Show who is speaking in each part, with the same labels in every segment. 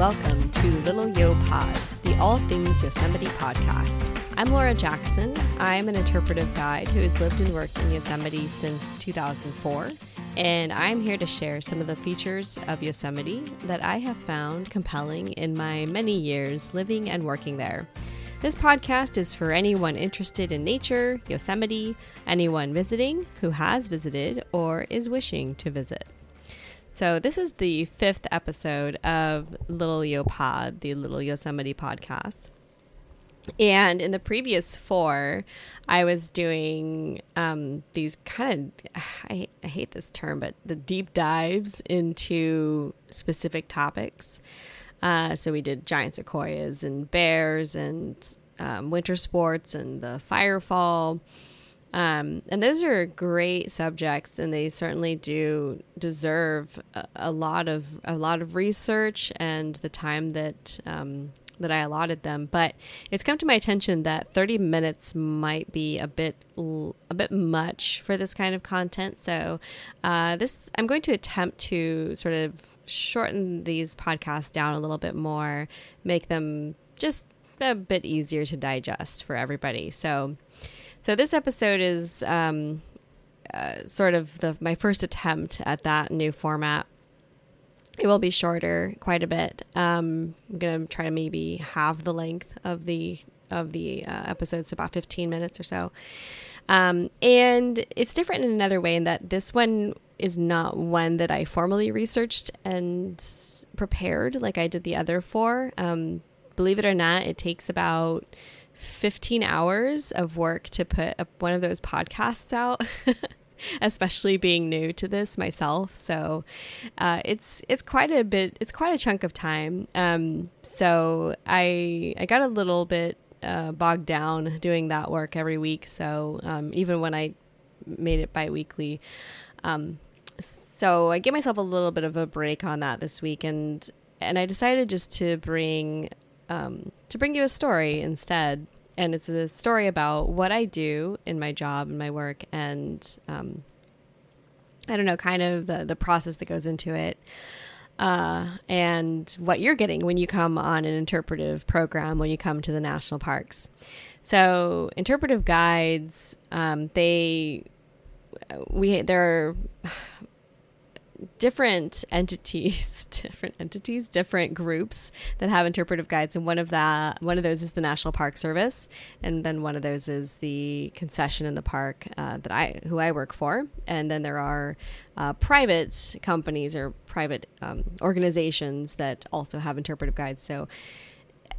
Speaker 1: welcome to Little Yo Pod, the all things Yosemite podcast. I'm Laura Jackson. I'm an interpretive guide who has lived and worked in Yosemite since 2004, and I'm here to share some of the features of Yosemite that I have found compelling in my many years living and working there. This podcast is for anyone interested in nature, Yosemite, anyone visiting who has visited or is wishing to visit. So, this is the fifth episode of Little Yo Pod, the Little Yosemite podcast. And in the previous four, I was doing um, these kind of, I, I hate this term, but the deep dives into specific topics. Uh, so we did giant sequoias and bears and um, winter sports and the firefall. Um, and those are great subjects, and they certainly do deserve a, a, lot of a lot of research and the time that um, that I allotted them. But it's come to my attention that 30 minutes might be a bit a bit much for this kind of content. So uh, this I'm going to attempt to sort of shorten these podcasts down a little bit more, make them just a bit easier to digest for everybody. So. So this episode is um, uh, sort of the my first attempt at that new format. It will be shorter, quite a bit. Um, I'm gonna try to maybe halve the length of the of the uh, episodes, about 15 minutes or so. Um, and it's different in another way in that this one is not one that I formally researched and prepared like I did the other four. Um, believe it or not, it takes about 15 hours of work to put a, one of those podcasts out. especially being new to this myself. So uh, it's it's quite a bit. It's quite a chunk of time. Um, so I I got a little bit uh, bogged down doing that work every week. So um, even when I made it biweekly, um, so I gave myself a little bit of a break on that this week, and and I decided just to bring um, to bring you a story instead. And it's a story about what I do in my job and my work, and um, I don't know, kind of the the process that goes into it. Uh, and what you're getting when you come on an interpretive program when you come to the national parks. So, interpretive guides, um, they we there are different entities, different entities, different groups that have interpretive guides, and one of that one of those is the National Park Service, and then one of those is the concession in the park uh, that I who I work for, and then there are uh, private companies or private um, organizations that also have interpretive guides. So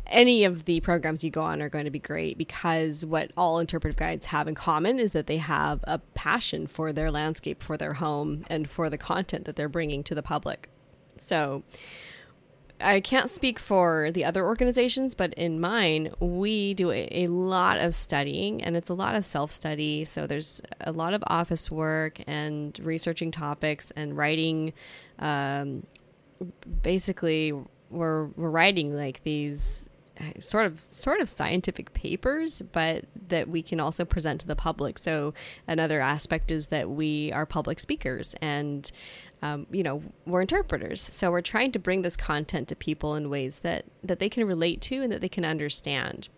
Speaker 1: any of the programs you go on are going to be great because what all interpretive guides have in common is that they have a passion for their landscape, for their home, and for the content that they're bringing to the public. So, I can't speak for the other organizations, but in mine, we do a, lot of studying and it's a lot of self study. So there's a lot of office work and researching topics and writing. Um, basically, we're, we're writing like these sort of sort of scientific papers, but that we can also present to the public. So another aspect is that we are public speakers and um, you know we're interpreters. So we're trying to bring this content to people in ways that that they can relate to and that they can understand.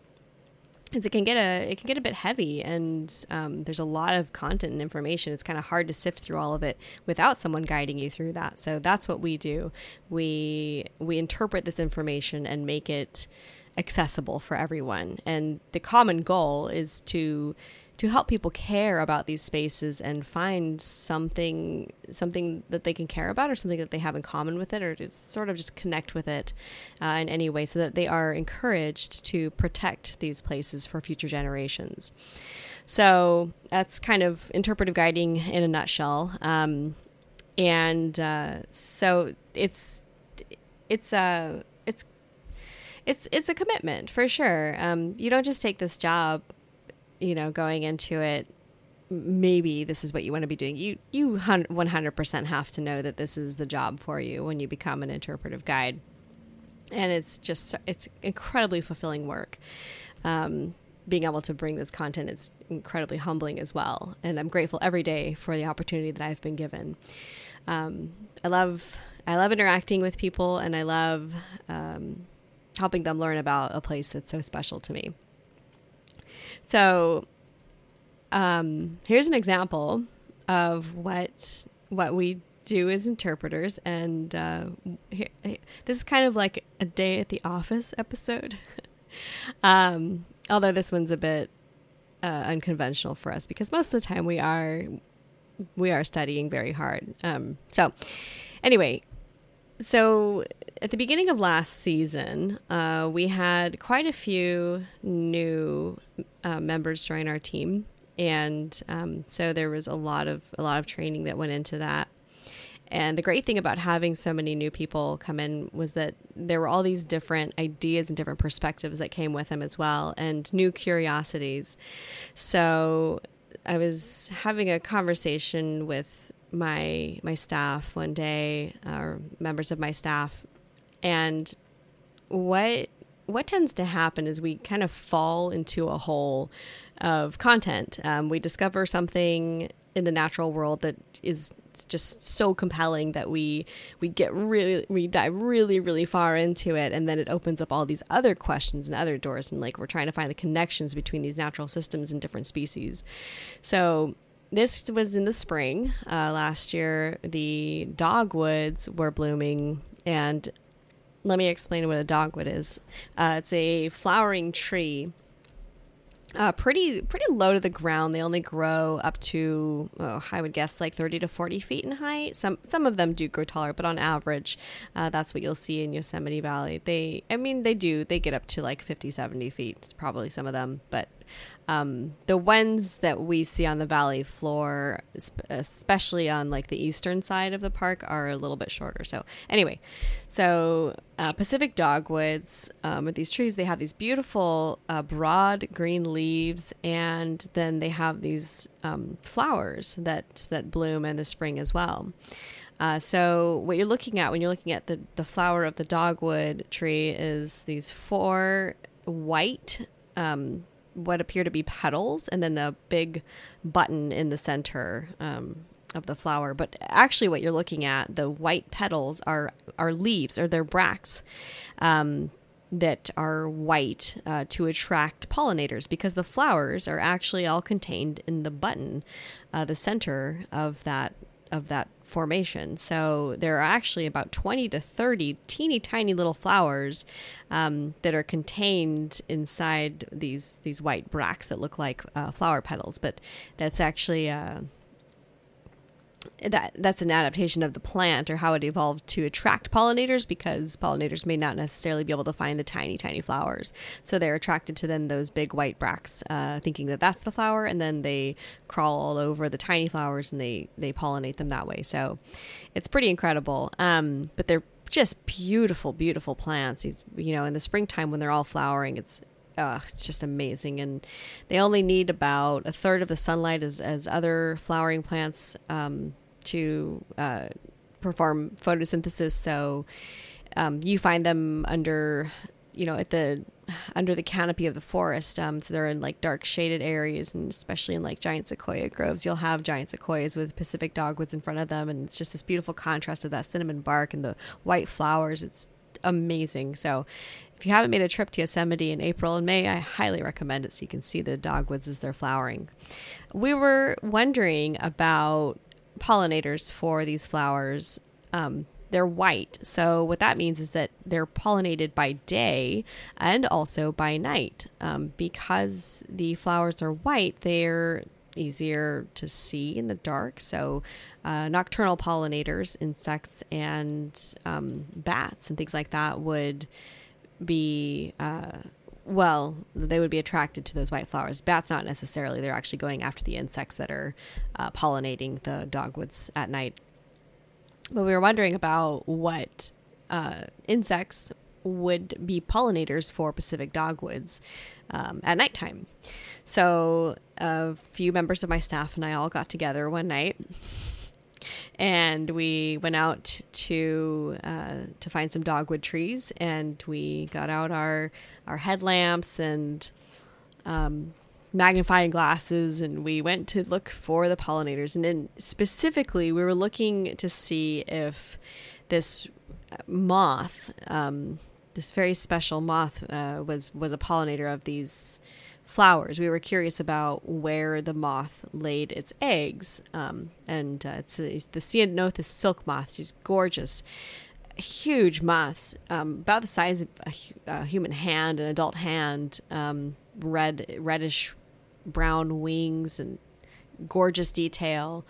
Speaker 1: It can get a it can get a bit heavy, and um, there's a lot of content and information. It's kind of hard to sift through all of it without someone guiding you through that. So that's what we do. We we interpret this information and make it accessible for everyone. And the common goal is to to help people care about these spaces and find something something that they can care about or something that they have in common with it or to sort of just connect with it uh, in any way so that they are encouraged to protect these places for future generations so that's kind of interpretive guiding in a nutshell um, and uh, so it's it's a uh, it's it's it's a commitment for sure. Um, you don't just take this job, you know, going into it. Maybe this is what you want to be doing. You you one hundred percent have to know that this is the job for you when you become an interpretive guide, and it's just it's incredibly fulfilling work. Um, being able to bring this content is incredibly humbling as well, and I'm grateful every day for the opportunity that I've been given. Um, I love I love interacting with people and I love um, helping them learn about a place that's so special to me. So, um, here's an example of what what we do as interpreters, and uh, here, this is kind of like a day at the office episode. um, although this one's a bit uh, unconventional for us because most of the time we are we are studying very hard. Um, so, anyway, so at the beginning of last season, uh, we had quite a few new uh, members join our team, and um, so there was a lot of a lot of training that went into that. And the great thing about having so many new people come in was that there were all these different ideas and different perspectives that came with them as well, and new curiosities. So I was having a conversation with my my staff one day, or members of my staff, and what what tends to happen is we kind of fall into a hole of content. Um, we discover something in the natural world that is just so compelling that we we get really we dive really really far into it. And then it opens up all these other questions and other doors. And like we're trying to find the connections between these natural systems and different species. So this was in the spring uh, last year. The dogwoods were blooming, and let me explain what a dogwood is. Uh, it's a flowering tree uh, pretty pretty low to the ground. They only grow up to oh, I would guess like thirty to forty feet in height. Some some of them do grow taller, but on average, uh, that's what you'll see in Yosemite Valley. They I mean they do they get up to like 50, 70 feet, probably some of them, but um, the ones that we see on the valley floor, especially on like the eastern side of the park, are a little bit shorter. So anyway, so uh, Pacific dogwoods um, with these trees, they have these beautiful uh, broad green leaves, and then they have these um, flowers that that bloom in the spring as well. Uh, so what you're looking at when you're looking at the, the flower of the dogwood tree is these four white um, what appear to be petals and then a big button in the center um, of the flower. But actually, what you're looking at, the white petals are are leaves or they're bracts. Um, that are white uh, to attract pollinators because the flowers are actually all contained in the button, uh, the center of that of that formation. So there are actually about 20 to 30 teeny tiny little flowers um, that are contained inside these these white bracts that look like uh, flower petals, but that's actually uh, that that's an adaptation of the plant or how it evolved to attract pollinators because pollinators may not necessarily be able to find the tiny tiny flowers. So they're attracted to then those big white bracts uh, thinking that that's the flower and then they crawl all over the tiny flowers and they they pollinate them that way. So it's pretty incredible. Um, but they're just beautiful beautiful plants. You know in the springtime when they're all flowering it's uh, it's just amazing. And they only need about a third of the sunlight as, as other flowering plants um, to uh, perform photosynthesis. So um, you find them under, you know, at the under the canopy of the forest. Um, so they're in like dark shaded areas, and especially in like giant sequoia groves, you'll have giant sequoias with Pacific dogwoods in front of them, and it's just this beautiful contrast of that cinnamon bark and the white flowers. It's amazing. So if you haven't made a trip to Yosemite in April and May, I highly recommend it so you can see the dogwoods as they're flowering. We were wondering about pollinators for these flowers. Um, they're white. So, what that means is that they're pollinated by day and also by night. Um, because the flowers are white, they're easier to see in the dark. So, uh, nocturnal pollinators, insects, and um, bats and things like that would be uh, well, they would be attracted to those white flowers. Bats, not necessarily. They're actually going after the insects that are uh, pollinating the dogwoods at night. But we were wondering about what uh, insects would be pollinators for Pacific dogwoods um, at nighttime. So a few members of my staff and I all got together one night and we went out to uh, to find some dogwood trees, and we got out our our headlamps and um, magnifying glasses, and we went to look for the pollinators. And then specifically, we were looking to see if this moth, um, this very special moth, uh, was was a pollinator of these flowers. We were curious about where the moth laid its eggs, um, and uh, it's, it's, the Ceanothus silk moth. She's gorgeous, huge moths, um, about the size of a, a, human hand, an adult hand, um, red reddish brown wings and gorgeous detail.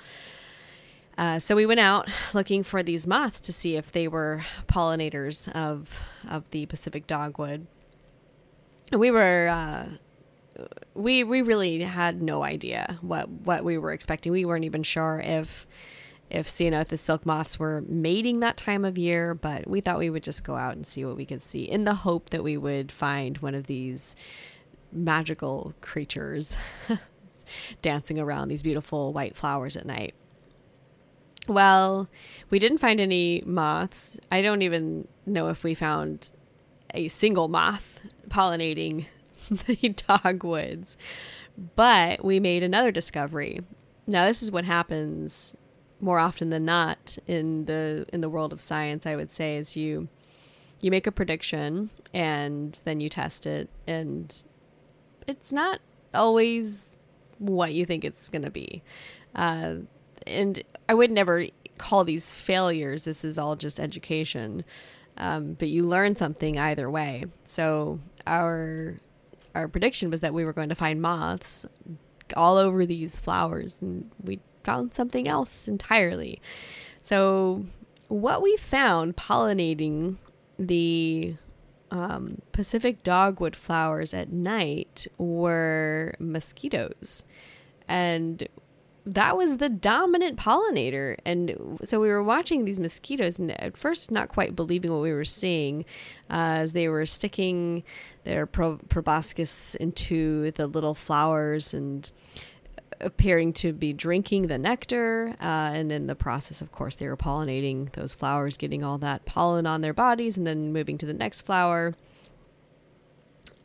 Speaker 1: Uh, so we went out looking for these moths to see if they were pollinators of of the Pacific dogwood. We were uh, we we really had no idea what what we were expecting. We weren't even sure if if Ceanothus silk moths were mating that time of year, but we thought we would just go out and see what we could see in the hope that we would find one of these magical creatures dancing around these beautiful white flowers at night. Well, we didn't find any moths. I don't even know if we found a single moth pollinating the dogwoods. But we made another discovery. Now, this is what happens more often than not in the in the world of science. I would say is you you make a prediction and then you test it, and it's not always what you think it's going to be. Uh, and I would never call these failures. This is all just education. Um, but you learn something either way. So our our prediction was that we were going to find moths all over these flowers, and we found something else entirely. So what we found pollinating the um, Pacific dogwood flowers at night were mosquitoes. And that was the dominant pollinator. And so we were watching these mosquitoes, and at first, not quite believing what we were seeing, uh, as they were sticking their pro- proboscis into the little flowers and appearing to be drinking the nectar. Uh, and in the process, of course, they were pollinating those flowers, getting all that pollen on their bodies, and then moving to the next flower.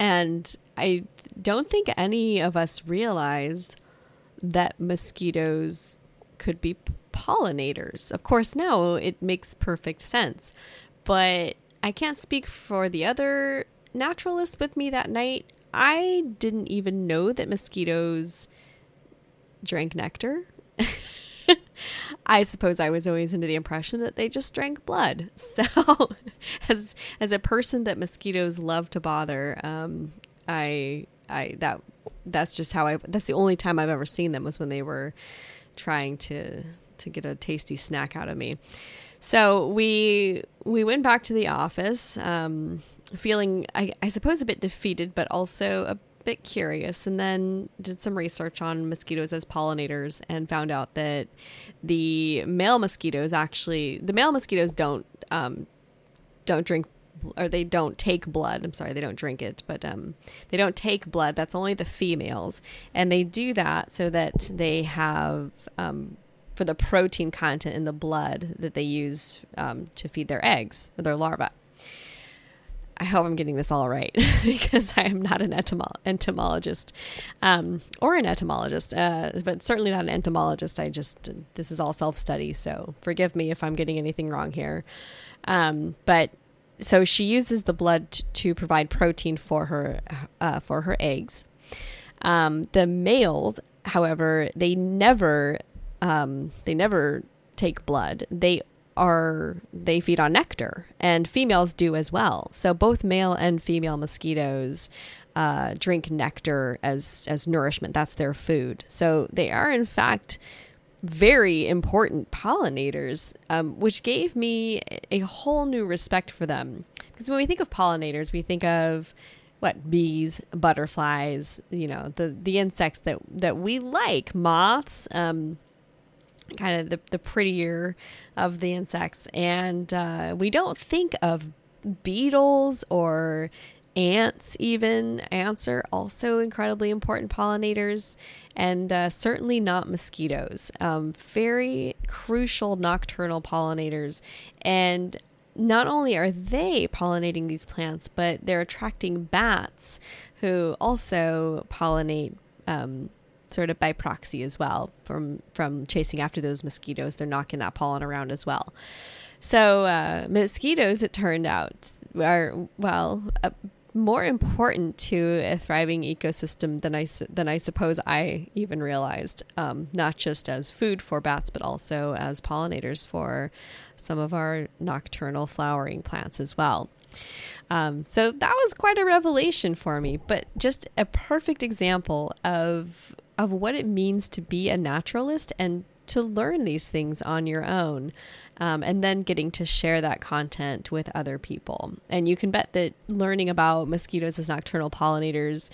Speaker 1: And I don't think any of us realized that mosquitoes could be pollinators. Of course, now it makes perfect sense, but I can't speak for the other naturalists with me that night. I didn't even know that mosquitoes drank nectar. I suppose I was always under the impression that they just drank blood. So, as as a person that mosquitoes love to bother, um, I I that that's just how I. That's the only time I've ever seen them was when they were trying to to get a tasty snack out of me. So we we went back to the office, um, feeling I, I suppose a bit defeated, but also a bit curious. And then did some research on mosquitoes as pollinators and found out that the male mosquitoes actually the male mosquitoes don't um, don't drink or they don't take blood. I'm sorry, they don't drink it, but um, they don't take blood. That's only the females, and they do that so that they have um, for the protein content in the blood that they use um, to feed their eggs or their larvae. I hope I'm getting this all right because I am not an entomo- entomologist um, or an etymologist, uh, but certainly not an entomologist. I just, this is all self study, so forgive me if I'm getting anything wrong here. Um, but so she uses the blood t- to provide protein for her uh, for her eggs. Um, the males, however, they never um, they never take blood. They are they feed on nectar, and females do as well. So both male and female mosquitoes uh, drink nectar as as nourishment. That's their food. So they are in fact very important pollinators, um, which gave me a whole new respect for them. Because when we think of pollinators, we think of what bees, butterflies, you know, the the insects that that we like, moths, um, kind of the the prettier of the insects, and uh, we don't think of beetles or ants even ants are also incredibly important pollinators and uh, certainly not mosquitoes. Um, very crucial nocturnal pollinators. And not only are they pollinating these plants but they're attracting bats who also pollinate um, sort of by proxy as well from from chasing after those mosquitoes. They're knocking that pollen around as well. So, uh, mosquitoes, it turned out, are, well, more important to a thriving ecosystem than I, than I suppose I even realized, um, not just as food for bats, but also as pollinators for some of our nocturnal flowering plants as well. Um, so that was quite a revelation for me, but just a perfect example of of what it means to be a naturalist and to learn these things on your own um, and then getting to share that content with other people. And you can bet that learning about mosquitoes as nocturnal pollinators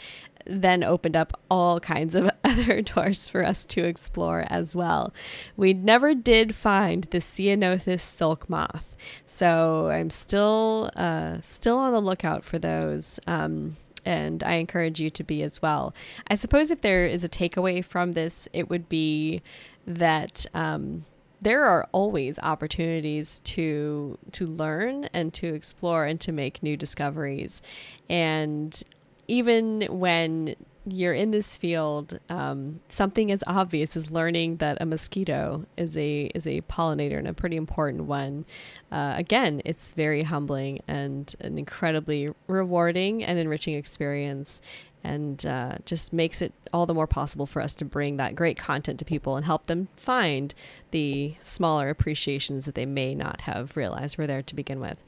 Speaker 1: then opened up all kinds of other doors for us to explore as well. We never did find the Ceanothus silk moth, so I'm still uh, still on the lookout for those. Um, and I encourage you to be as well. I suppose if there is a takeaway from this, it would be that um, there are always opportunities to to learn and to explore and to make new discoveries and even when you're in this field, um, something as obvious as learning that a mosquito is a is a pollinator and a pretty important one. Uh, again, it's very humbling and an incredibly rewarding and enriching experience and uh, just makes it all the more possible for us to bring that great content to people and help them find the smaller appreciations that they may not have realized were there to begin with.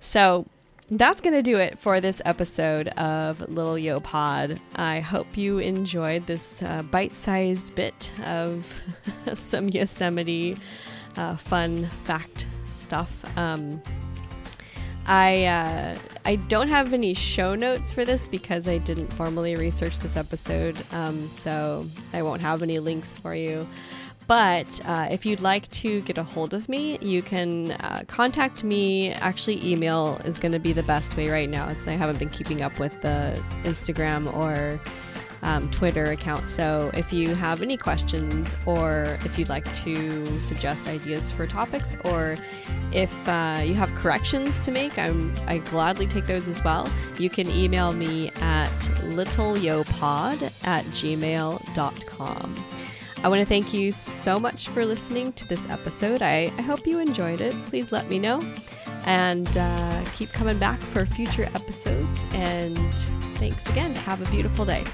Speaker 1: So, that's going to do it for this episode of Little Yo Pod. I hope you enjoyed this uh, bite sized bit of some Yosemite uh, fun fact stuff. Um, I uh, I don't have any show notes for this because I didn't formally research this episode, um, so I won't have any links for you. But uh, if you'd like to get a hold of me, you can uh, contact me. Actually, email is going to be the best way right now, as I haven't been keeping up with the Instagram or um, Twitter account. So if you have any questions or if you'd like to suggest ideas for topics or if uh, you have corrections to make, I'm, I gladly take those as well. You can email me at littleyopod at gmail.com. I want to thank you so much for listening to this episode. I, I hope you enjoyed it. Please let me know and uh, keep coming back for future episodes. And thanks again. Have a beautiful day.